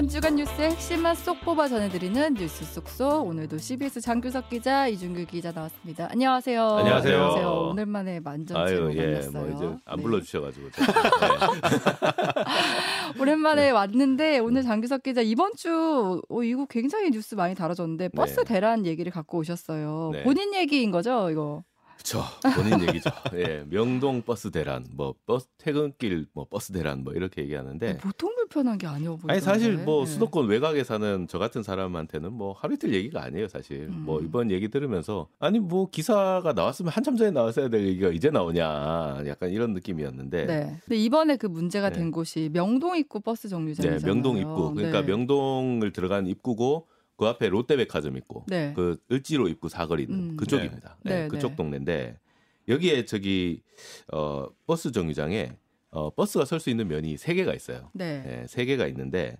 한 주간 뉴스의 핵심만 쏙 뽑아 전해드리는 뉴스 쏙쏙. 오늘도 CBS 장규석 기자, 이준규 기자 나왔습니다. 안녕하세요. 안녕하세요. 안녕하세요. 오랜만에 완전체로 예, 만났어요. 뭐 이제 안 네. 불러주셔가지고. 오랜만에 네. 왔는데 오늘 장규석 기자 이번 주 어, 이거 굉장히 뉴스 많이 다뤄졌는데 버스 네. 대란 얘기를 갖고 오셨어요. 네. 본인 얘기인 거죠, 이거? 그쵸. 본인 얘기죠. 예, 명동 버스 대란, 뭐 버스 퇴근길 뭐 버스 대란 뭐 이렇게 얘기하는데. 보통 불편한 게 아니어 보이던데. 아니 사실 뭐 네. 수도권 외곽에 사는 저 같은 사람한테는 뭐 하루 이틀 얘기가 아니에요 사실 음. 뭐 이번 얘기 들으면서 아니 뭐 기사가 나왔으면 한참 전에 나왔어야 될 얘기가 이제 나오냐 약간 이런 느낌이었는데 네. 근데 이번에 그 문제가 네. 된 곳이 명동 입구 버스 네, 정류장이잖아요. 명동 입구 그러니까 네. 명동을 들어간 입구고 그 앞에 롯데백화점 있고 네. 그 을지로 입구 사거리 있는 음. 그쪽입니다. 네. 네, 네, 그쪽 네. 동네인데 여기에 저기 어 버스 정류장에 어 버스가 설 수 있는 면이 세 개가 있어요. 네. 네, 세 개가 있는데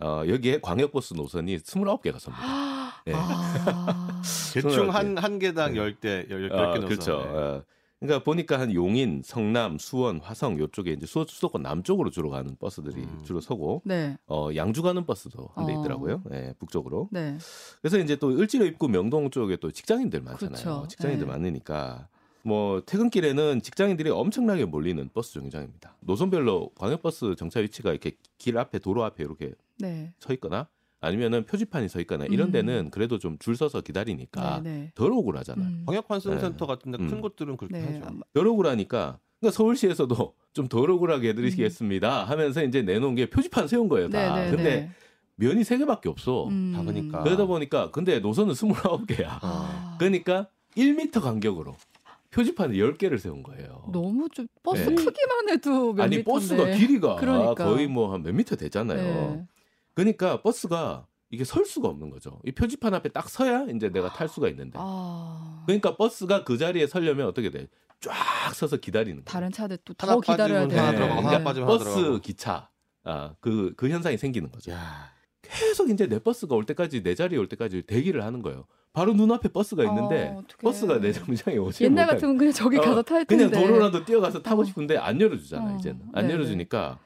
어 여기에 광역버스 노선이 29개가 섭니다. 네. 아. 대충 한, 한 개당 열 10대, 10, 10개 어, 넣어서. 그렇죠. 네. 어, 그러니까 보니까 한 용인, 성남, 수원, 화성 요쪽에 이제 수, 수도권 남쪽으로 주로 가는 버스들이 음. 주로 서고 네. 어 양주 가는 버스도 한대 어. 있더라고요. 예, 북쪽으로. 네. 그래서 이제 또 을지로 입구 명동 쪽에 또 직장인들 많잖아요. 그쵸. 직장인들 네. 많으니까 뭐 퇴근길에는 직장인들이 엄청나게 몰리는 버스 정류장입니다. 노선별로 광역버스 정차 위치가 이렇게 길 앞에 도로 앞에 이렇게 네. 서 있거나 아니면은 표지판이 서 있거나 이런 음. 데는 그래도 좀 줄 서서 기다리니까 네. 네. 덜 억울하잖아요. 음. 광역 환승센터 같은 데큰 음. 곳들은 그렇게 네. 하죠. 덜 억울하니까 그러니까 서울시에서도 좀 덜 억울하게 해드리겠습니다 하면서 이제 내놓은 게 표지판 세운 거예요 네, 다. 네, 근데 네. 면이 세 개밖에 없어. 음. 작으니까. 그러다 보니까 근데 노선은 29개야. 아. 그러니까 1m 간격으로 표지판을 10개를 세운 거예요. 너무 좀 버스 네. 크기만 해도 몇 아니 미터인데. 버스가 길이가 그러니까. 거의 뭐 한 몇 미터 되잖아요. 네. 그러니까 버스가 이게 설 수가 없는 거죠. 이 표지판 앞에 딱 서야 이제 내가 탈 수가 있는데. 아. 그러니까 버스가 그 자리에 서려면 어떻게 돼? 쫙 서서 기다리는 거예요. 다른 차들 또 하나 더 기다려야 돼. 하나 네. 들어가고 하나 그러니까 빠지면 하나 버스 들어가고. 기차 아, 그, 그 현상이 생기는 거죠. 야. 계속 이제 내 버스가 올 때까지 내 자리에 올 때까지 대기를 하는 거예요. 바로 눈앞에 버스가 있는데 어. 버스가 내 정류장에 오지 옛날 못하는 같으면 그냥 저기 어, 가서 탈 텐데. 그냥 도로라도 뛰어가서 타고 어. 싶은데 안 열어주잖아 어, 이제는 안 네네. 열어주니까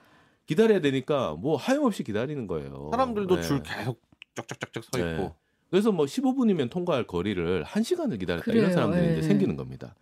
기다려야 되니까 뭐 하염없이 기다리는 거예요. 사람들도 네. 줄 계속 쫙쫙쫙쫙 서 있고. 네. 그래서 뭐 15분이면 통과할 거리를 1시간을 기다렸다 그래요. 이런 사람들이 예, 이제 예. 생기는 겁니다.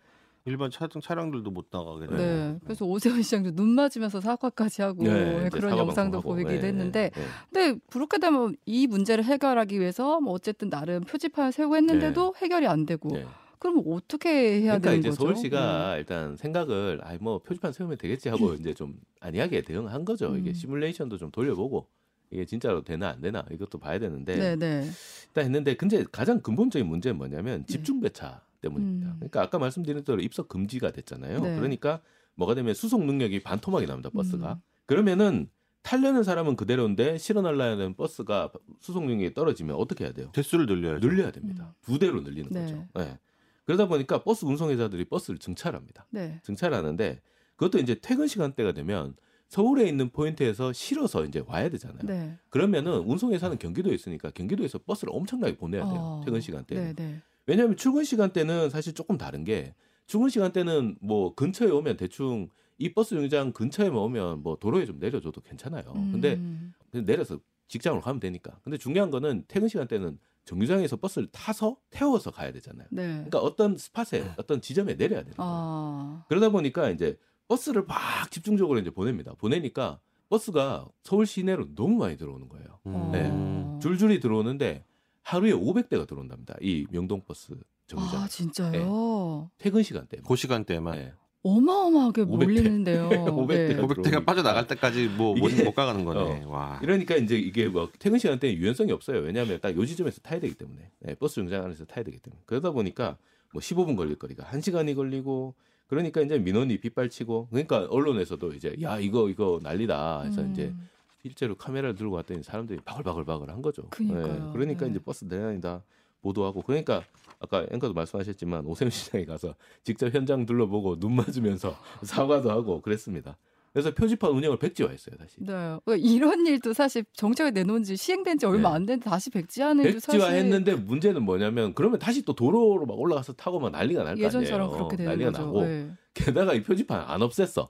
일반 차량, 차량들도 못 나가게 되고. 네. 그래서 오세훈 시장도 눈 맞으면서 사과까지 하고 네, 그런 영상도 방송하고. 보이기도 네, 했는데 네. 근데 그렇게 되면 이 문제를 해결하기 위해서 뭐 어쨌든 나름 표지판을 세우고 했는데도 해결이 안 되고 네. 그럼 어떻게 해야 그러니까 되는 이제 거죠? 서울시가 일단 생각을 아이 뭐 표지판 세우면 되겠지 하고 이제 좀 안이하게 대응한 거죠. 이게 음. 시뮬레이션도 좀 돌려보고 이게 진짜로 되나 안 되나 이것도 봐야 되는데 네, 네. 일단 했는데 근데 가장 근본적인 문제는 뭐냐면 집중 배차 때문입니다. 음. 그러니까 아까 말씀드린 대로 입석 금지가 됐잖아요. 네. 그러니까 뭐가 되면 수속 능력이 반토막이 납니다. 버스가. 음. 그러면은 타려는 사람은 그대로인데 실어날라는 버스가 수속 능력이 떨어지면 어떻게 해야 돼요? 대수를 늘려야죠. 늘려야 됩니다. 두 대로 늘리는 네. 거죠. 네. 그러다 보니까 버스 운송회사들이 버스를 증차합니다. 네. 증차하는데 그것도 이제 퇴근 시간대가 되면 서울에 있는 포인트에서 실어서 이제 와야 되잖아요. 네. 그러면은 운송회사는 경기도에 있으니까 경기도에서 버스를 엄청나게 보내야 돼요. 어. 퇴근 시간대에. 네, 네. 왜냐하면 출근 시간대는 사실 조금 다른 게 출근 시간대는 뭐 근처에 오면 대충 이 버스 정류장 근처에만 오면 뭐 도로에 좀 내려줘도 괜찮아요. 근데 음. 그냥 내려서 직장으로 가면 되니까. 근데 중요한 거는 퇴근 시간대는 정류장에서 버스를 타서 태워서 가야 되잖아요. 네. 그러니까 어떤 스팟에 어떤 지점에 내려야 되는 거예요. 아. 그러다 보니까 이제 버스를 막 집중적으로 이제 보냅니다. 보내니까 버스가 서울 시내로 너무 많이 들어오는 거예요. 음. 네. 줄줄이 들어오는데 하루에 500대가 들어온답니다. 이 명동 버스 정류장. 아, 진짜요? 퇴근 시간대. 그 시간대만. 네. 어마어마하게 500 대. 몰리는데요. 500 대가 500대가 들어오니까. 빠져나갈 때까지 뭐 못 가가는 거네. 와. 이러니까 이제 이게 뭐 퇴근 시간대에 유연성이 없어요. 왜냐하면 딱 요 지점에서 타야 되기 때문에 네, 버스 정류장 안에서 타야 되기 때문에 그러다 보니까 뭐 15분 걸릴 거리가 1 시간이 걸리고 그러니까 이제 민원이 빗발치고 그러니까 언론에서도 이제 야 이거 이거 난리다 해서 음. 이제 실제로 카메라를 들고 왔더니 사람들이 바글바글바글 한 거죠. 그니까요. 그러니까 네. 이제 버스 대란이다 보도하고 그러니까 아까 앵커도 말씀하셨지만 오세훈 시장에 가서 직접 현장 둘러보고 눈 맞으면서 사과도 하고 그랬습니다. 그래서 표지판 운영을 백지화했어요 다시. 네. 왜 이런 일도 사실 정책을 내놓은 지 시행된 지 얼마 네. 안 됐는데 다시 백지화는 일도 사실 백지화했는데 문제는 뭐냐면 그러면 다시 또 도로로 막 올라가서 타고 막 난리가 날 거 아니에요. 예전처럼 그렇게 되는 난리가 거죠. 나고 네. 게다가 이 표지판 안 없앴어.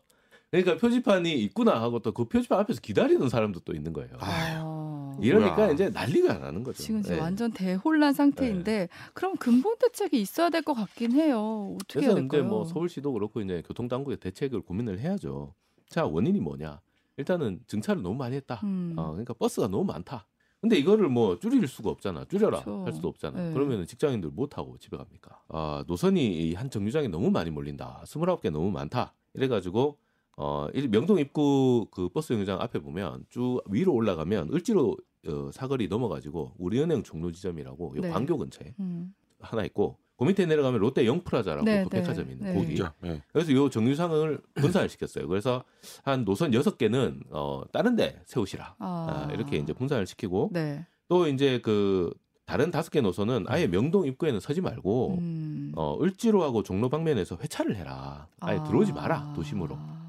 그러니까 표지판이 있구나 하고 또 그 표지판 앞에서 기다리는 사람도 또 있는 거예요. 아. 어. 이러니까 뭐야. 이제 난리가 나는 거죠. 지금 예. 완전 대혼란 상태인데 그럼 근본 대책이 있어야 될 것 같긴 해요. 어떻게 해야 그래서 근데 될까요? 뭐 서울시도 그렇고 이제 교통당국의 대책을 고민을 해야죠. 자 원인이 뭐냐? 일단은 증차를 너무 많이 했다. 음. 어, 그러니까 버스가 너무 많다. 근데 이거를 뭐 줄일 수가 없잖아. 줄여라 그렇죠. 할 수도 없잖아. 네. 그러면 직장인들 못 타고 집에 갑니까? 아 노선이 이한 정류장에 너무 많이 몰린다. 29개 너무 많다. 이래가지고 어이 명동 입구 그 버스 정류장 앞에 보면 쭉 위로 올라가면 을지로 어, 사거리 넘어가지고 우리은행 종로 지점이라고 요 네. 광교 근처에 음. 하나 있고 그 밑에 내려가면 롯데 영프라자라고 네, 그 네. 백화점 이 있는 네. 거기? 예. 그래서 요 정류장을 분산을 시켰어요. 그래서 한 노선 여섯 개는 어 다른 데 세우시라. 아. 아, 이렇게 이제 분산을 시키고 네. 또 이제 그 다른 다섯 개 노선은 아예 명동 입구에는 서지 말고 음. 어 을지로하고 종로 방면에서 회차를 해라. 아예 아. 들어오지 마라 도심으로.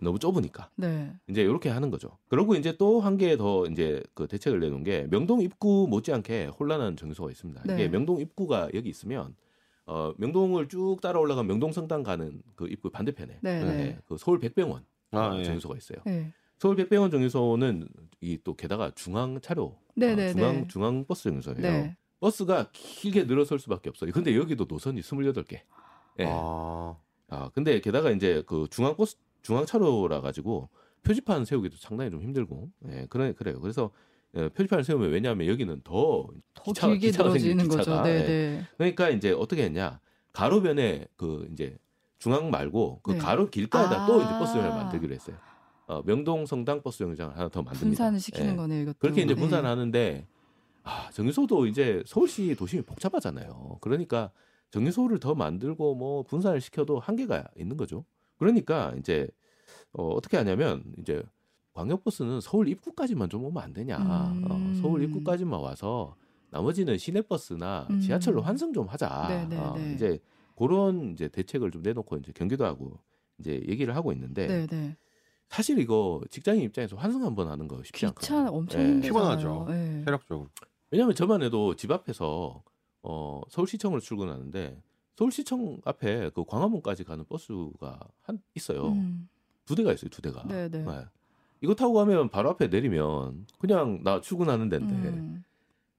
어 너무 좁으니까 네. 이제 이렇게 하는 거죠. 그리고 이제 또 한 개 더 이제 그 대책을 내놓은 게 명동 입구 못지않게 혼란한 정류소가 있습니다. 네. 이게 명동 입구가 여기 있으면 어 명동을 쭉 따라 올라가 명동 성당 가는 그 입구 반대편에 네, 네. 네, 그 서울 백병원 아, 어, 예. 정류소가 있어요. 네. 서울 백병원 정류소는 이 또 게다가 중앙 차로 네, 어, 네, 중앙 네. 중앙 버스 정류소예요. 네. 버스가 길게 늘어설 수밖에 없어요. 근데 여기도 노선이 28개. 예. 아. 아, 근데 게다가 이제 그 중앙 버스 중앙 차로라 가지고 표지판 세우기도 상당히 좀 힘들고. 예, 그래 그래요. 그래서 예, 표지판을 세우면 왜냐하면 여기는 더 더 기차가- 길게 기차가 늘어지는 거죠. 네, 예. 네. 그러니까 이제 어떻게 했냐? 가로변에 그 이제 중앙 말고 그 네. 가로 길가에다 아. 또 이제 버스 정류장을 만들기로 했어요. 어, 명동 성당 버스 정류장을 하나 더 만듭니다. 분산을 시키는 예. 거네요, 이것도. 그렇게 이제 네. 분산하는데 아, 정류소도 이제 서울시 도심이 복잡하잖아요. 그러니까 정유소를 더 만들고 뭐 분산을 시켜도 한계가 있는 거죠. 그러니까 이제 어, 어떻게 하냐면 이제 광역버스는 서울 입구까지만 좀 오면 안 되냐. 음. 어, 서울 입구까지만 와서 나머지는 시내버스나 음. 지하철로 환승 좀 하자. 네, 네, 어, 네. 이제 그런 이제 대책을 좀 내놓고 이제 경기도 하고 이제 얘기를 하고 있는데 네, 네. 사실 이거 직장인 입장에서 환승 한번 하는 거 쉽지 않거든요. 귀찮아 엄청 예. 힘들잖아요. 피곤하죠. 예. 체력적으로. 왜냐하면 저만 해도 집 앞에서 어, 서울시청으로 출근하는데 서울시청 앞에 그 광화문까지 가는 버스가 한 있어요. 음. 두 대가 있어요, 두 대가. 네, 네. 이거 타고 가면 바로 앞에 내리면 그냥 나 출근하는 데인데 음.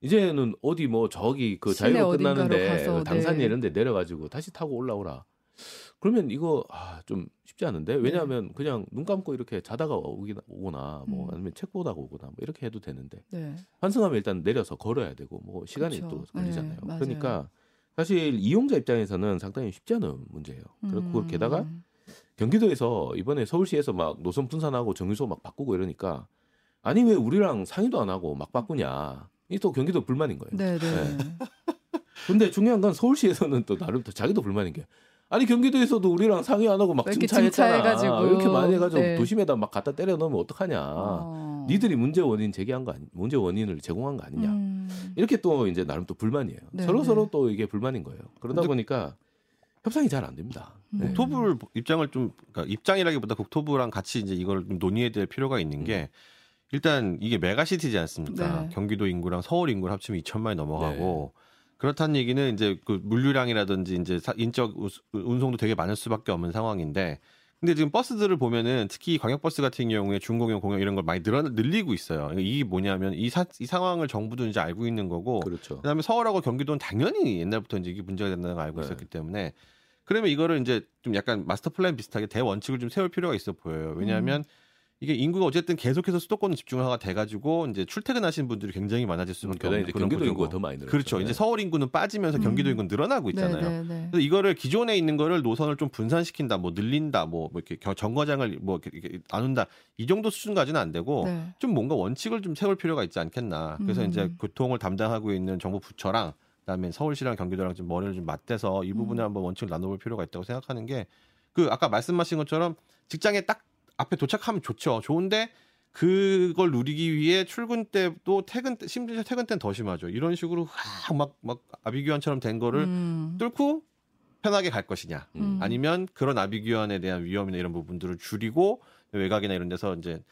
이제는 어디 뭐 저기 그 자유로 끝나는데 가서, 그 당산이 네. 이런 데 내려가지고 다시 타고 올라오라. 그러면 이거 아, 좀 쉽지 않은데 왜냐하면 그냥 눈 감고 이렇게 자다가 오기나, 오거나 뭐 네. 음. 아니면 책 보다가 오거나 뭐 이렇게 해도 되는데 네. 환승하면 일단 내려서 걸어야 되고 뭐 시간이 그쵸. 또 걸리잖아요. 네. 그러니까 사실 이용자 입장에서는 상당히 쉽지 않은 문제예요. 그리고 음. 게다가 경기도에서 이번에 서울시에서 막 노선 분산하고 정유소 막 바꾸고 이러니까 아니 왜 우리랑 상의도 안 하고 막 바꾸냐. 이 또 경기도 불만인 거예요. 네, 네. 근데 중요한 건 서울시에서는 또 나름 또 자기도 불만인 게 아니 경기도에서도 우리랑 상의 안 하고 막 증차했잖아. 증차해가지고. 이렇게 많이 해가지고 네. 도심에다 막 갖다 때려 넣으면 어떡하냐. 어. 니들이 문제 원인 제기한 거 아니, 문제 원인을 제공한 거 아니냐. 음. 이렇게 또 이제 나름 또 불만이에요. 네, 서로 네. 서로 또 이게 불만인 거예요. 그러다 근데- 보니까 협상이 잘 안 됩니다. 음. 네. 국토부를 입장을 좀 그러니까 입장이라기보다 국토부랑 같이 이제 이걸 좀 논의해야 될 필요가 있는 게 일단 이게 메가시티지 않습니까? 네. 경기도 인구랑 서울 인구를 합치면 2천만이 넘어가고 네. 그렇다는 얘기는 이제 그 물류량이라든지 이제 사- 인적 우- 운송도 되게 많을 수밖에 없는 상황인데 근데 지금 버스들을 보면은 특히 광역버스 같은 경우에 준공영 공영 이런 걸 많이 늘어 늘리고 있어요. 그러니까 이게 뭐냐면 이, 사, 이 상황을 정부도 이제 알고 있는 거고 그렇죠. 그다음에 서울하고 경기도는 당연히 옛날부터 이제 이게 문제가 된다는 걸 알고 네. 있었기 때문에 그러면 이거를 이제 좀 약간 마스터 플랜 비슷하게 대원칙을 좀 세울 필요가 있어 보여요. 왜냐하면 음. 이게 인구가 어쨌든 계속해서 수도권 집중화가 돼가지고 이제 출퇴근하시는 분들이 굉장히 많아질 수밖에 게다가 없는 그런 경기도 구조고. 인구가 더 많이 늘었죠. 그렇죠. 이제 서울 인구는 빠지면서 경기도 음. 인구는 늘어나고 있잖아요. 네, 네, 네. 그래서 이거를 기존에 있는 거를 노선을 좀 분산시킨다, 뭐 늘린다, 뭐, 뭐 이렇게 겨- 정거장을 뭐 이렇게, 이렇게 나눈다 이 정도 수준까지는 안 되고 네. 좀 뭔가 원칙을 좀 세울 필요가 있지 않겠나. 그래서 음. 이제 교통을 담당하고 있는 정부 부처랑 그다음에 서울시랑 경기도랑 좀 머리를 좀 맞대서 이 부분에 음. 한번 원칙을 나눠볼 필요가 있다고 생각하는 게 그 아까 말씀하신 것처럼 직장에 딱 앞에 도착하면 좋죠. 좋은데 그걸 누리기 위해 출근 때도 퇴근 때 심지어 퇴근 때는 더 심하죠. 이런 식으로 막막 아비규환처럼 된 거를 음. 뚫고 편하게 갈 것이냐. 음. 아니면 그런 아비규환에 대한 위험이나 이런 부분들을 줄이고 외곽이나 이런 데서 이제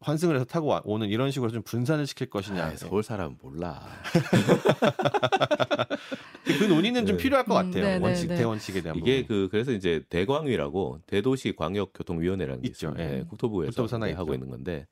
환승을 해서 타고 와- 오는 이런 식으로 좀 분산을 시킬 것이냐. 아, 서울 사람은 몰라. 그 논의는 좀 네. 필요할 것 음, 같아요. 네, 네, 원칙 네. 대원칙에 대한 이게 부분. 그 그래서 이제 대광위라고 대도시 광역 교통위원회라는 게 있죠. 있죠. 예. 국토부에서 국토부 하고 있죠. 있는 건데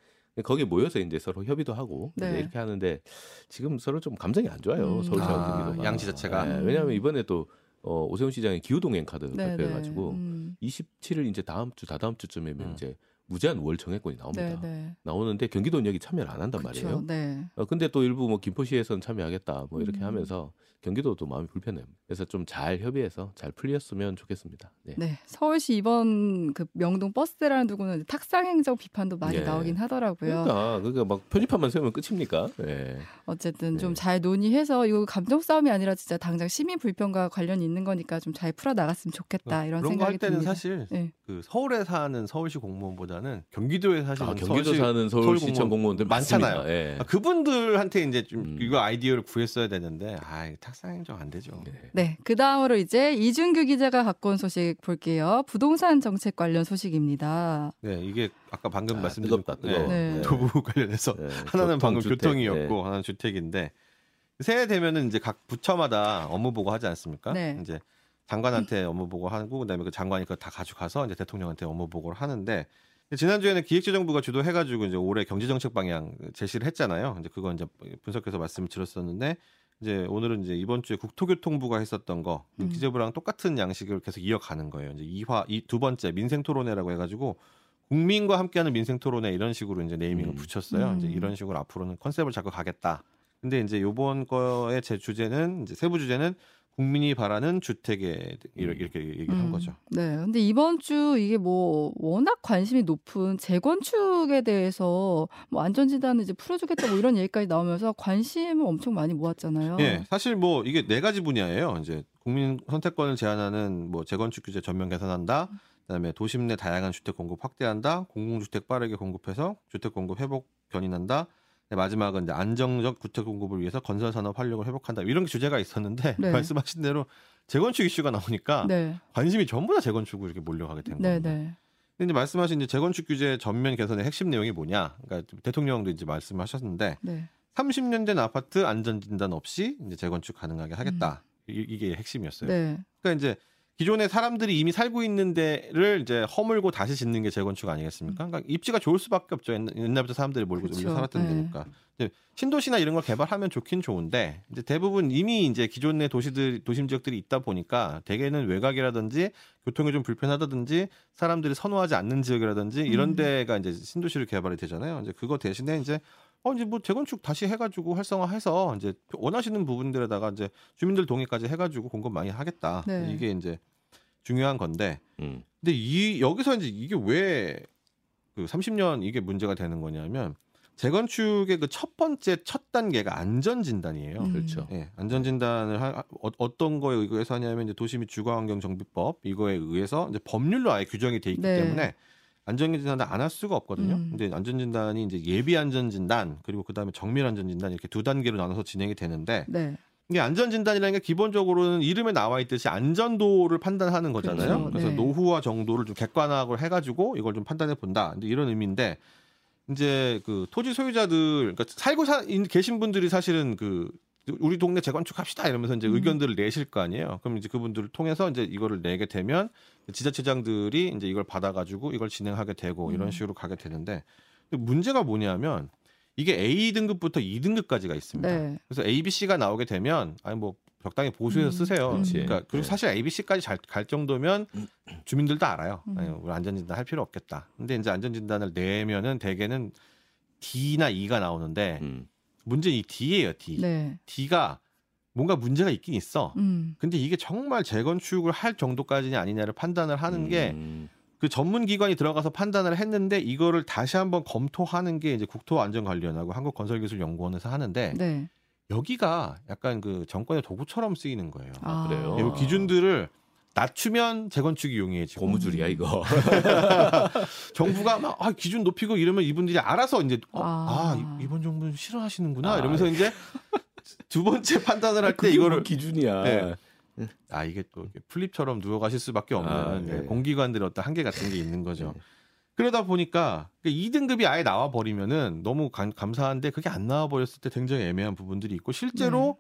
거기에 모여서 이제 서로 협의도 하고 네. 이제 이렇게 하는데 지금 서로 좀 감정이 안 좋아요. 음. 서울 시하고 아, 경기도가. 양지 자체가? 네, 왜냐하면 이번에 또 어, 오세훈 시장이 기후동행 카드 네, 네. 발표해가지고 음. 27일 이제 다음 주 다다음 주쯤이면 음. 이제 무제한 월 정액권이 나옵니다. 네, 네. 나오는데 경기도는 참여를 안 한단 그쵸, 말이에요. 네. 어, 근데 또 일부 뭐 김포시에서는 참여하겠다 뭐 이렇게 음. 하면서 경기도도 마음이 불편해요. 그래서 좀 잘 협의해서 잘 풀렸으면 좋겠습니다. 네. 네, 서울시 이번 그 명동 버스대라는 두고는 탁상 행정 비판도 많이 예. 나오긴 하더라고요. 그러니까 그러니까 막 표지판만 세우면 끝입니까? 네. 어쨌든 네. 좀잘 논의해서 이거 감정 싸움이 아니라 진짜 당장 시민 불편과 관련이 있는 거니까 좀 잘 풀어 나갔으면 좋겠다 이런 그런 거할 생각이 때는 듭니다. 사실 네. 그 서울에 사는 서울시 공무원보다 는 경기도에 사시는 아, 경기도 서울시 사는 서울시청 서울 공무원들 많잖아요. 예. 아, 그분들한테 이제 좀 음. 이거 아이디어를 구했어야 되는데 아 이거 탁상 행정 안 되죠. 네. 네, 그 다음으로 이제 이준규 기자가 갖고 온 소식 볼게요. 부동산 정책 관련 소식입니다. 네, 이게 아까 방금 아, 말씀드린 뜨겁다, 뜨거워. 네. 네. 도부 관련해서 네. 하나는 교통, 방금 주택, 교통이었고 네. 하나는 주택인데 새해 되면은 이제 각 부처마다 업무 보고 하지 않습니까? 네. 이제 장관한테 업무 보고 하고 그다음에 그 장관이 그거 다 가져가서 이제 대통령한테 업무 보고를 하는데 지난주에는 기획재정부가 주도해가지고 이제 올해 경제정책 방향 제시를 했잖아요. 이제 그거 이제 분석해서 말씀을 드렸었는데 이제 오늘은 이제 이번 주에 국토교통부가 했었던 거 음. 기재부랑 똑같은 양식을 계속 이어가는 거예요. 이제 이화 이 두 번째 민생 토론회라고 해가지고 국민과 함께하는 민생 토론회 이런 식으로 이제 네이밍을 음. 붙였어요. 음. 이제 이런 식으로 앞으로는 컨셉을 잡고 가겠다. 근데 이제 요번 거의 제 주제는 이제 세부 주제는 국민이 바라는 주택에 이렇게, 이렇게 얘기를 한 음, 거죠. 네, 근데 이번 주 이게 뭐 워낙 관심이 높은 재건축에 대해서 뭐 안전진단을 이제 풀어주겠다 뭐 이런 얘기까지 나오면서 관심을 엄청 많이 모았잖아요. 예, 사실 뭐 이게 네 가지 분야예요. 이제 국민 선택권을 제한하는 뭐 재건축 규제 전면 개선한다. 그다음에 도심 내 다양한 주택 공급 확대한다. 공공주택 빠르게 공급해서 주택 공급 회복 견인한다. 네, 마지막은 이제 안정적 주택 공급을 위해서 건설 산업 활력을 회복한다. 이런 게 주제가 있었는데 네. 말씀하신 대로 재건축 이슈가 나오니까 네, 관심이 전부 다 재건축으로 이렇게 몰려가게 된 네, 겁니다. 네. 근데 이제 말씀하신 이제 재건축 규제 전면 개선의 핵심 내용이 뭐냐? 그러니까 대통령도 이제 말씀하셨는데 네. 30년 된 아파트 안전 진단 없이 이제 재건축 가능하게 하겠다. 이- 이게 핵심이었어요. 음. 네. 그러니까 이제 기존에 사람들이 이미 살고 있는 데를 이제 허물고 다시 짓는 게 재건축 아니겠습니까? 그러니까 입지가 좋을 수밖에 없죠. 옛날- 옛날부터 사람들이 몰고. 몰려 살았던 네. 데니까. 신도시나 이런 걸 개발하면 좋긴 좋은데 이제 대부분 이미 이제 기존의 도시들 도심 지역들이 있다 보니까 대개는 외곽이라든지 교통이 좀 불편하다든지 사람들이 선호하지 않는 지역이라든지 이런 음. 데가 이제 신도시를 개발이 되잖아요. 이제 그거 대신에 이제 어 이제 뭐 재건축 다시 해가지고 활성화해서 이제 원하시는 부분들에다가 이제 주민들 동의까지 해가지고 공급 많이 하겠다. 네. 이게 이제 중요한 건데 음. 근데 이 여기서 이제 이게 왜 그 30년 이게 문제가 되는 거냐면 재건축의 그 첫 번째 첫 단계가 안전 진단이에요. 음. 그렇죠. 예, 안전 진단을 하, 어, 떤 거에 의해서 하냐면 이제 도시 및 주거 환경 정비법 이거에 의해서 이제 법률로 아예 규정이 돼 있기 네. 때문에 안전 진단을 안 할 수가 없거든요. 음. 근데 안전 진단이 이제 예비 안전 진단 그리고 그 다음에 정밀 안전 진단 이렇게 두 단계로 나눠서 진행이 되는데 네. 이게 안전 진단이라는 게 기본적으로는 이름에 나와 있듯이 안전도를 판단하는 거잖아요. 그렇죠. 그래서 네. 노후와 정도를 좀 객관화를 해가지고 이걸 좀 판단해 본다. 이런 의미인데 이제 그 토지 소유자들, 그러니까 살고 사, 인- 계신 분들이 사실은 그 우리 동네 재건축합시다 이러면서 이제 음. 의견들을 내실 거 아니에요. 그럼 이제 그분들을 통해서 이제 이거를 내게 되면 지자체장들이 이제 이걸 받아가지고 이걸 진행하게 되고 이런 음. 식으로 가게 되는데 근데 문제가 뭐냐면 이게 A 등급부터 2 등급까지가 있습니다. 네. 그래서 A, B, C가 나오게 되면 아니 뭐 적당히 보수해서 음, 쓰세요. 음. 그러니까 그리고 네. 사실 A, B, C까지 잘, 갈 정도면 주민들도 알아요. 음. 아니, 우리 안전진단 할 필요 없겠다. 근데 이제 안전진단을 내면은 대개는 D나 E가 나오는데 음. 문제는 이 D예요. D. 네. D가 뭔가 문제가 있긴 있어. 음. 근데 이게 정말 재건축을 할 정도까지냐 아니냐를 판단을 하는 게 음. 그 전문 기관이 들어가서 판단을 했는데 이거를 다시 한번 검토하는 게 이제 국토안전관리원하고 한국건설기술연구원에서 하는데 네. 여기가 약간 그 정권의 도구처럼 쓰이는 거예요. 아, 그래요? 이 기준들을 낮추면 재건축이 용이해지고 고무줄이야 이거. 정부가 막 아, 기준 높이고 이러면 이분들이 알아서 이제 어, 아. 아, 이- 이번 정부는 싫어하시는구나 아, 이러면서 이제 두 번째 판단을 할 때 이거를 뭐 기준이야. 네. 아 이게 또 플립처럼 누워 가실 수밖에 없는 아, 네, 네. 공기관들의 어떤 한계 같은 게 있는 거죠. 네. 그러다 보니까 2등급이 아예 나와 버리면은 너무 감, 감사한데 그게 안 나와 버렸을 때 굉장히 애매한 부분들이 있고 실제로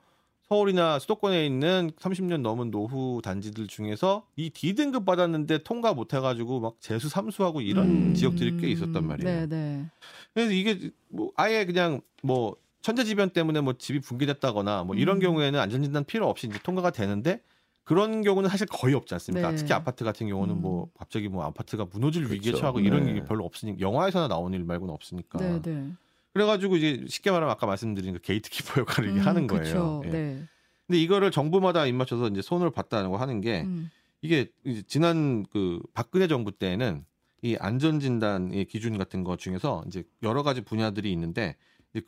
서울이나 수도권에 있는 30년 넘은 노후 단지들 중에서 이 D등급 받았는데 통과 못 해가지고 막 재수 삼수하고 이런 음. 지역들이 꽤 있었단 말이에요. 네, 네. 그래서 이게 뭐 아예 그냥 뭐 천재지변 때문에 뭐 집이 붕괴됐다거나 뭐 이런 음. 경우에는 안전진단 필요 없이 이제 통과가 되는데 그런 경우는 사실 거의 없지 않습니까? 네. 특히 아파트 같은 경우는 음. 뭐 갑자기 뭐 아파트가 무너질 위기에 그렇죠. 처하고 이런 네. 게 별로 없으니까 영화에서나 나오는 일 말고는 없으니까. 네, 네. 그래가지고 이제 쉽게 말하면 아까 말씀드린 그 게이트키퍼 역할을 음, 하는 거예요. 그쵸. 예. 네. 근데 이거를 정부마다 입맞춰서 이제 손을 봤다는 거 하는 게 음. 이게 이제 지난 그 박근혜 정부 때는 이 안전진단의 기준 같은 것 중에서 이제 여러 가지 분야들이 있는데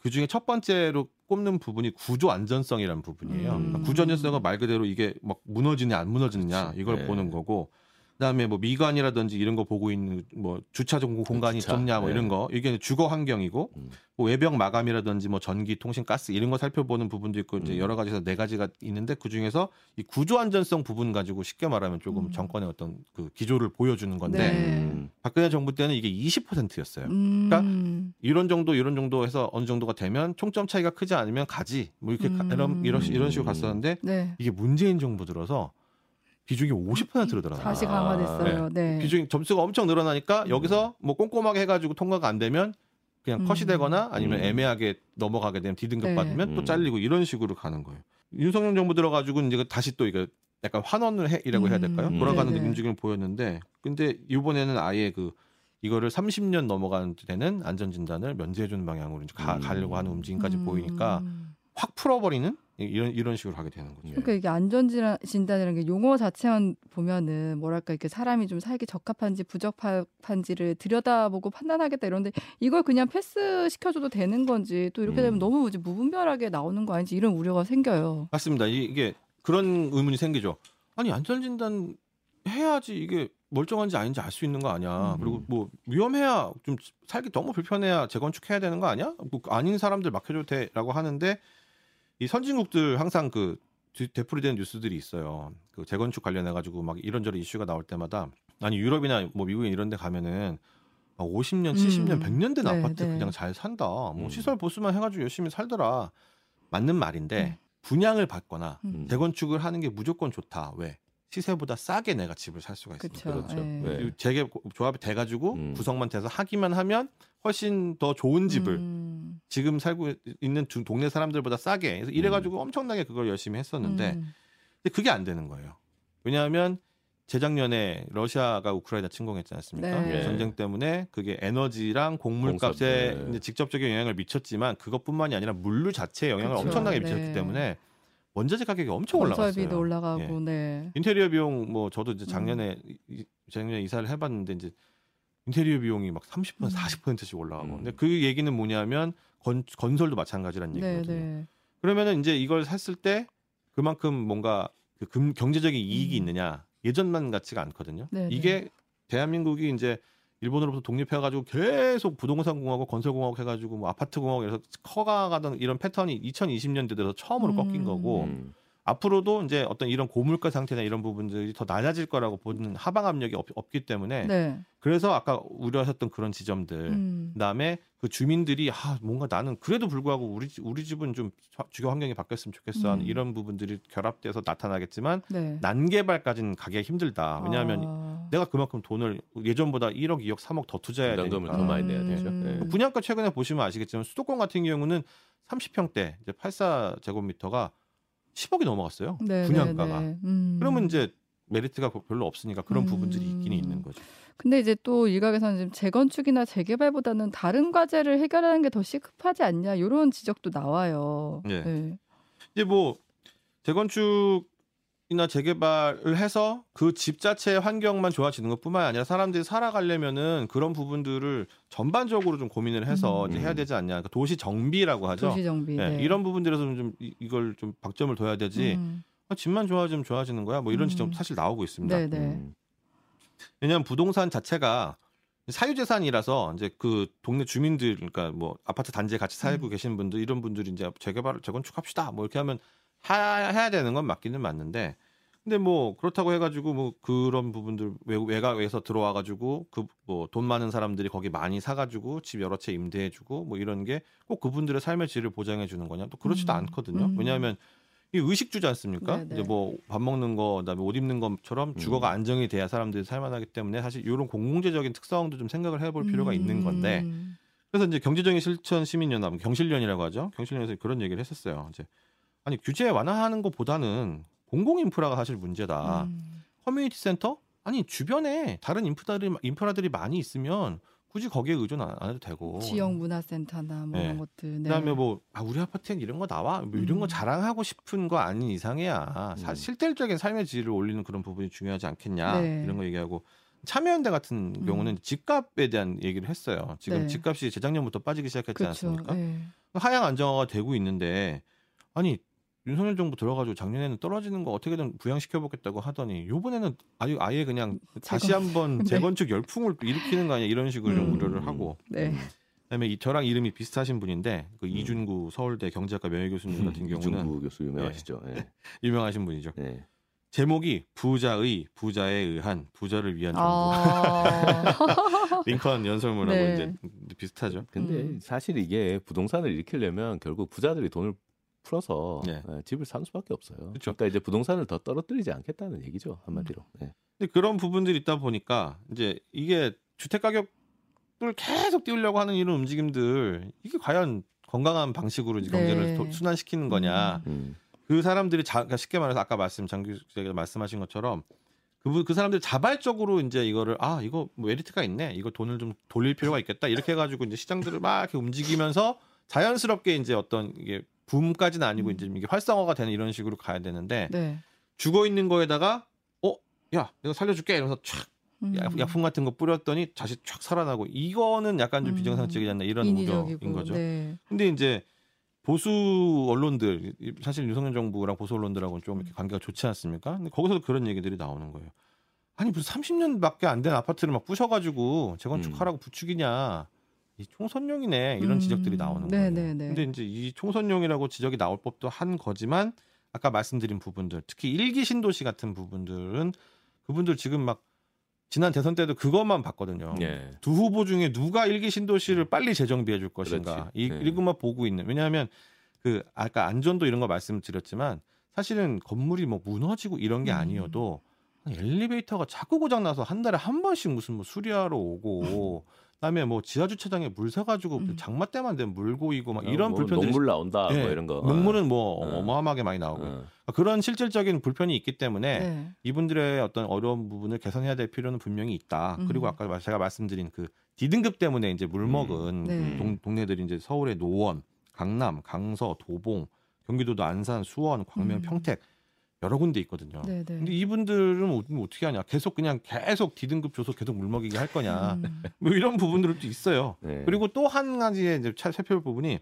그 중에 첫 번째로 꼽는 부분이 구조 안전성이라는 부분이에요. 음. 그러니까 구조 안전성은 말 그대로 이게 막 무너지냐 안 무너지느냐 그렇지. 이걸 네. 보는 거고 그다음에 뭐 미관이라든지 이런 거 보고 있는 뭐 주차 정 공간이 주차. 좁냐 뭐 네. 이런 거 이게 주거 환경이고 음. 뭐 외벽 마감이라든지 뭐 전기 통신 가스 이런 거 살펴보는 부분도 있고 이제 음. 여러 가지에서 네 가지가 있는데 그 중에서 이 구조 안전성 부분 가지고 쉽게 말하면 조금 음. 정권의 어떤 그 기조를 보여주는 건데 네. 음. 박근혜 정부 때는 이게 20%였어요. 음. 그러니까 이런 정도 이런 정도 해서 어느 정도가 되면 총점 차이가 크지 않으면 가지 뭐 이렇게 가- 음. 이런 이런 식으로 갔었는데 네. 이게 문재인 정부 들어서 비중이 50%로 늘어나요. 다시 아, 강화됐어요. 네. 비중이 점수가 엄청 늘어나니까 음. 여기서 뭐 꼼꼼하게 해가지고 통과가 안 되면 그냥 음. 컷이 되거나 아니면 음. 애매하게 넘어가게 되면 D등급 네. 받으면 또 음. 잘리고 이런 식으로 가는 거예요. 윤석열 정부 들어가지고 이제 다시 또 이거 약간 환원을 해이라고 해야 될까요? 음. 돌아가는 네네. 움직임을 보였는데 근데 이번에는 아예 그 이거를 30년 넘어가는 되는 안전진단을 면제해주는 방향으로 이제 가, 음. 가려고 하는 움직임까지 음. 보이니까 확 풀어버리는 이런 이런 식으로 가게 되는 거죠. 그러니까 이게 안전 진단이라는 게 용어 자체만 보면은 뭐랄까 이렇게 사람이 좀 살기 적합한지 부적합한지를 들여다보고 판단하겠다 이런데 이걸 그냥 패스 시켜줘도 되는 건지 또 이렇게 음. 되면 너무 이제 무분별하게 나오는 거 아닌지 이런 우려가 생겨요. 맞습니다. 이- 이게 그런 의문이 생기죠. 아니 안전 진단 해야지 이게 멀쩡한지 아닌지 알 수 있는 거 아니야. 음. 그리고 뭐 위험해야 좀 살기 너무 불편해야 재건축해야 되는 거 아니야? 뭐 아닌 사람들 맡겨줘도 돼라고 하는데 이 선진국들 항상 그 뒤- 되풀이되는 뉴스들이 있어요. 그 재건축 관련해 가지고 막 이런저런 이슈가 나올 때마다 아니 유럽이나 뭐 미국에 이런 데 가면은 막 50년, 70년, 음. 100년 된 네, 아파트 네. 그냥 잘 산다. 뭐 음. 시설 보수만 해가지고 열심히 살더라. 맞는 말인데 음. 분양을 받거나 음. 재건축을 하는 게 무조건 좋다. 왜? 시세보다 싸게 내가 집을 살 수가 있으니까. 그렇죠. 그렇죠. 예. 네. 이 재개 조합이 돼가지고 음. 구성만 돼서 하기만 하면 훨씬 더 좋은 집을 음. 지금 살고 있는 두- 동네 사람들보다 싸게 그래서 이래가지고 엄청나게 그걸 열심히 했었는데 음. 근데 그게 안 되는 거예요. 왜냐하면 재작년에 러시아가 우크라이나 침공했지 않습니까? 네. 전쟁 때문에 그게 에너지랑 곡물값에 공사, 네. 이제 직접적인 영향을 미쳤지만 그것뿐만이 아니라 물류 자체에 영향을 그쵸. 엄청나게 네. 미쳤기 때문에 원자재 가격이 엄청 올라갔어요. 건설비도 올라가고 예. 네. 인테리어 비용 뭐 저도 이제 음. 작년에 이- 작년에 이사를 해봤는데 이제 인테리어 비용이 막 30% 음. 40%씩 올라가고. 음. 근데 그 얘기는 뭐냐면 건, 건설도 마찬가지라는 네, 얘기거든요. 네. 그러면은 이제 이걸 샀을 때 그만큼 뭔가 그 금, 경제적인 이익이 음. 있느냐 예전만 같지가 않거든요. 네, 이게 대한민국이 이제 일본으로부터 독립해가지고 계속 부동산 공화국, 건설 공화국 해가지고 뭐 아파트 공화국 이래서 커가가던 이런 패턴이 2020년대 들어서 처음으로 꺾인 음. 거고 음. 앞으로도 이제 어떤 이런 고물가 상태나 이런 부분들이 더 낮아질 거라고 보는 하방 압력이 없, 기 때문에 네. 그래서 아까 우려하셨던 그런 지점들 음. 그다음에 그 주민들이 아 뭔가 나는 그래도 불구하고 우리 집- 우리 집은 좀 주거 환경이 바뀌었으면 좋겠어 하는 음. 이런 부분들이 결합돼서 나타나겠지만 네. 난개발까지는 가기가 힘들다 왜냐하면 아. 내가 그만큼 돈을 예전보다 1억 2억 3억 더 투자해야 부담금을 되니까 더 많이 내야 음. 되죠. 네. 분양가 최근에 보시면 아시겠지만 수도권 같은 경우는 30평대 이제 84제곱미터가 10억이 넘어갔어요 네, 분양가가 네, 네. 음. 그러면 이제 메리트가 별로 없으니까 그런 부분들이 있긴 음. 있는 거죠. 근데 이제 또 일각에서는 지금 재건축이나 재개발보다는 다른 과제를 해결하는 게 더 시급하지 않냐 이런 지적도 나와요. 네. 네. 이제 뭐 재건축 이나 재개발을 해서 그 집 자체의 환경만 좋아지는 것뿐만 아니라 사람들이 살아가려면은 그런 부분들을 전반적으로 좀 고민을 해서 음. 이제 해야 되지 않냐. 그러니까 도시 정비라고 하죠. 도시 정비. 예, 네. 이런 부분들에서 좀 이- 이걸 좀 박점을 둬야 되지. 음. 아, 집만 좋아지면 좋아지는 거야. 뭐 이런 음. 지점 사실 나오고 있습니다. 네, 네. 음. 왜냐하면 부동산 자체가 사유재산이라서 이제 그 동네 주민들 그러니까 뭐 아파트 단지에 같이 살고 음. 계시는 분들 이런 분들이 이제 재개발 재건축합시다 뭐 이렇게 하면 하, 해야 되는 건 맞기는 맞는데 근데 뭐 그렇다고 해가지고 뭐 그런 부분들 외, 외곽에서 들어와가지고 그 뭐 돈 많은 사람들이 거기 많이 사가지고 집 여러 채 임대해주고 뭐 이런 게 꼭 그분들의 삶의 질을 보장해 주는 거냐 또 그렇지도 음. 않거든요 음. 왜냐하면 이 의식주지 않습니까? 네, 네. 이제 뭐 밥 먹는 거, 그다음에 옷 입는 것처럼 주거가 음. 안정이 돼야 사람들이 살만하기 때문에 사실 이런 공공재적인 특성도 좀 생각을 해볼 필요가 있는 건데 음. 그래서 이제 경제정의 실천 시민연합 경실련이라고 하죠. 경실련에서 그런 얘기를 했었어요. 이제 아니 규제 완화하는 것보다는 공공 인프라가 사실 문제다. 음. 커뮤니티 센터 아니 주변에 다른 인프라들이 인프라들이 많이 있으면 굳이 거기에 의존 안, 안 해도 되고 지역 문화센터나 뭐 네. 이런 것들. 네. 그다음에 뭐 아, 우리 아파트엔 이런 거 나와 뭐 이런 거 음. 자랑하고 싶은 거 아닌 이상해야 사, 음. 실질적인 삶의 질을 올리는 그런 부분이 중요하지 않겠냐 네. 이런 거 얘기하고 참여연대 같은 음. 경우는 집값에 대한 얘기를 했어요. 지금 네. 집값이 재작년부터 빠지기 시작했지 그렇죠. 않습니까? 네. 하향 안정화가 되고 있는데 아니 윤석열 정부 들어가지고 작년에는 떨어지는 거 어떻게든 부양시켜 보겠다고 하더니 요번에는 아예 아예 그냥 다시 재건- 한번 네. 재건축 열풍을 일으키는 거 아니야 이런 식으로 좀 음. 우려를 하고 네. 그다음에 이 저랑 이름이 비슷하신 분인데 그 음. 이준구 서울대 경제학과 명예 교수님 같은 경우는 이준구 교수 유명하시죠. 예. 유명하신 분이죠. 예. 제목이 부자의 부자에 의한 부자를 위한 정부 아. 링컨 연설문하고 네. 이제 비슷하죠. 근데 음. 사실 이게 부동산을 일으키려면 결국 부자들이 돈을 풀어서 네. 예, 집을 사는 수밖에 없어요. 그쵸. 그러니까 이제 부동산을 더 떨어뜨리지 않겠다는 얘기죠 한마디로. 예. 근데 그런 부분들이 있다 보니까 이제 이게 주택 가격을 계속 띄우려고 하는 이런 움직임들 이게 과연 건강한 방식으로 이제 경제를 네. 도- 순환시키는 거냐? 음. 그 사람들이 자, 그러니까 쉽게 말해서 아까 말씀 장 교수가 말씀하신 것처럼 그, 그 사람들이 자발적으로 이제 이거를 아 이거 뭐 메리트가 있네 이거 돈을 좀 돌릴 필요가 있겠다 이렇게 해가지고 이제 시장들을 막 이렇게 움직이면서 자연스럽게 이제 어떤 이게 붐까지는 아니고 음. 이제 이게 활성화가 되는 이런 식으로 가야 되는데 네. 죽어 있는 거에다가 어 야 내가 살려줄게 이러면서 촥 음. 약- 약품 같은 거 뿌렸더니 다시 촥 살아나고 이거는 약간 좀 음. 비정상적이지 않나 이런 인위적이고. 우려인 거죠. 네. 근데 이제 보수 언론들 이- 사실 윤석열 정부랑 보수 언론들하고는 좀 이렇게 관계가 좋지 않습니까? 근데 거기서도 그런 얘기들이 나오는 거예요. 아니 무슨 30년밖에 안 된 아파트를 막 부셔가지고 재건축하라고 부추기냐? 이 총선용이네 이런 음. 지적들이 나오는 네, 거예요. 네, 네. 근데 이제 이 총선용이라고 지적이 나올 법도 한 거지만 아까 말씀드린 부분들 특히 일기 신도시 같은 부분들은 그분들 지금 막 지난 대선 때도 그것만 봤거든요. 예. 두 후보 중에 누가 일기 신도시를 빨리 재정비해 줄 것인가. 이 네. 이것만 보고 있는 왜냐하면 그 아까 안전도 이런 거 말씀드렸지만 사실은 건물이 뭐 무너지고 이런 게 음. 아니어도 엘리베이터가 자꾸 고장 나서 한 달에 한 번씩 무슨 뭐 수리하러 오고 그다음에 뭐 지하 주차장에 물 새가지고 음. 장마 때만 되면 물 고이고 막 어, 이런 뭐 불편들이 녹물 나온다 예, 뭐 이런 거. 녹물은 뭐 어. 어마어마하게 많이 나오고 어. 그런 실질적인 불편이 있기 때문에 네. 이분들의 어떤 어려운 부분을 개선해야 될 필요는 분명히 있다. 음. 그리고 아까 제가 말씀드린 그 D등급 때문에 이제 물 먹은 네. 동, 동네들이 이제 서울의 노원, 강남, 강서, 도봉, 경기도도 안산, 수원, 광명, 음. 평택 여러 군데 있거든요. 네, 네. 근데 이분들은 어- 어떻게 하냐? 계속 그냥 계속 D등급 줘서 계속 물먹이게 할 거냐? 음. 뭐 이런 부분들도 있어요. 네. 그리고 또 한 가지의 이제 차- 살펴볼 부분이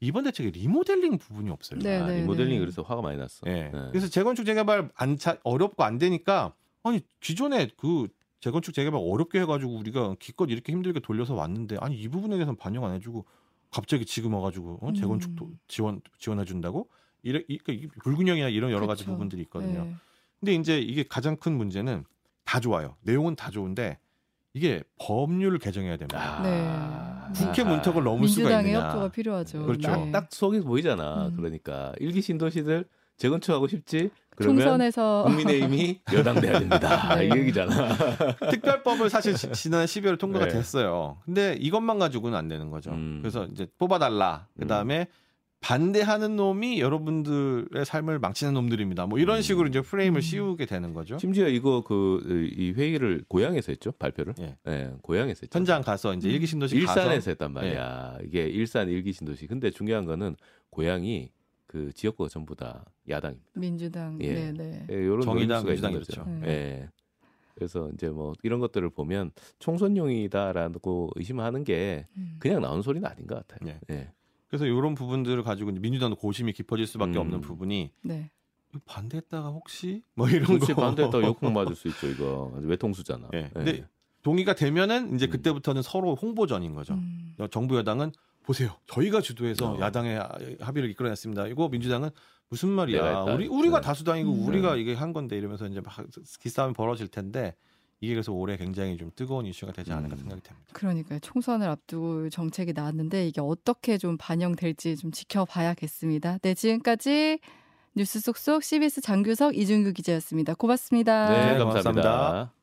이번 대책에 리모델링 부분이 없어요. 네, 아, 네, 리모델링이 네. 그래서 화가 많이 났어. 예. 네. 그래서 재건축 재개발 안 차, 어렵고 안 되니까 아니 기존에 그 재건축 재개발 어렵게 해가지고 우리가 기껏 이렇게 힘들게 돌려서 왔는데 아니 이 부분에 대해서는 반영 안 해주고 갑자기 지금 와가지고 어? 재건축 도, 음. 지원 지원해 준다고 이래 이, 그러니까 이 불균형이나 이런 여러 가지 그쵸. 부분들이 있거든요. 네. 근데 이제 이게 가장 큰 문제는 다 좋아요. 내용은 다 좋은데 이게 법률을 개정해야 됩니다. 아, 네. 국회 문턱을 넘을 수가 민주당의 있느냐? 협조가 필요하죠. 그렇죠. 딱, 네. 딱 속이 보이잖아. 음. 그러니까 일기 신도시들 재건축하고 싶지? 그러면 총선에서 국민의힘이 여당돼야 됩니다. 네. 이 얘기잖아. 특별법을 사실 지- 지난 12월 통과가 네. 됐어요. 근데 이것만 가지고는 안 되는 거죠. 음. 그래서 이제 뽑아달라. 그 다음에 반대하는 놈이 여러분들의 삶을 망치는 놈들입니다. 뭐 이런 음. 식으로 이제 프레임을 음. 씌우게 되는 거죠. 심지어 이거 그 이 회의를 고향에서 했죠 발표를. 예. 예, 고향에서 했죠. 현장 가서 이제 음. 일기 신도시 일산에서 가서 예. 했단 말이야. 이게 일산 일기 신도시. 근데 중요한 거는 고향이 그 지역구가 전부 다 야당입니다. 민주당 예. 네, 네. 예, 요런 정의당, 민주당 거죠. 이렇죠. 예. 그래서 이제 뭐 이런 것들을 보면 총선용이다라고 의심하는 게 음. 그냥 나온 소리는 아닌 것 같아요. 예. 예. 그래서 이런 부분들을 가지고 이제 민주당도 고심이 깊어질 수밖에 음. 없는 부분이 네. 반대했다가 혹시 뭐 이런 그렇지 거 반대했다가 욕먹 맞을 수 있죠 이거 외통수잖아. 예. 근데 동의가 되면은 이제 음. 그때부터는 서로 홍보전인 거죠. 음. 정부 여당은 보세요. 저희가 주도해서 어. 야당의 합의를 이끌어냈습니다. 이거 민주당은 무슨 말이야? 우리 우리가 네. 다수당이고 음. 우리가 이게 한 건데 이러면서 이제 막 기싸움이 벌어질 텐데 이게 그래서 올해 굉장히 좀 뜨거운 이슈가 되지 않을까 음. 생각이 됩니다. 그러니까요. 총선을 앞두고 정책이 나왔는데 이게 어떻게 좀 반영될지 좀 지켜봐야겠습니다. 네, 지금까지 뉴스 속속 CBS 장규석 이준규 기자였습니다. 고맙습니다. 네, 네, 감사합니다. 고맙습니다.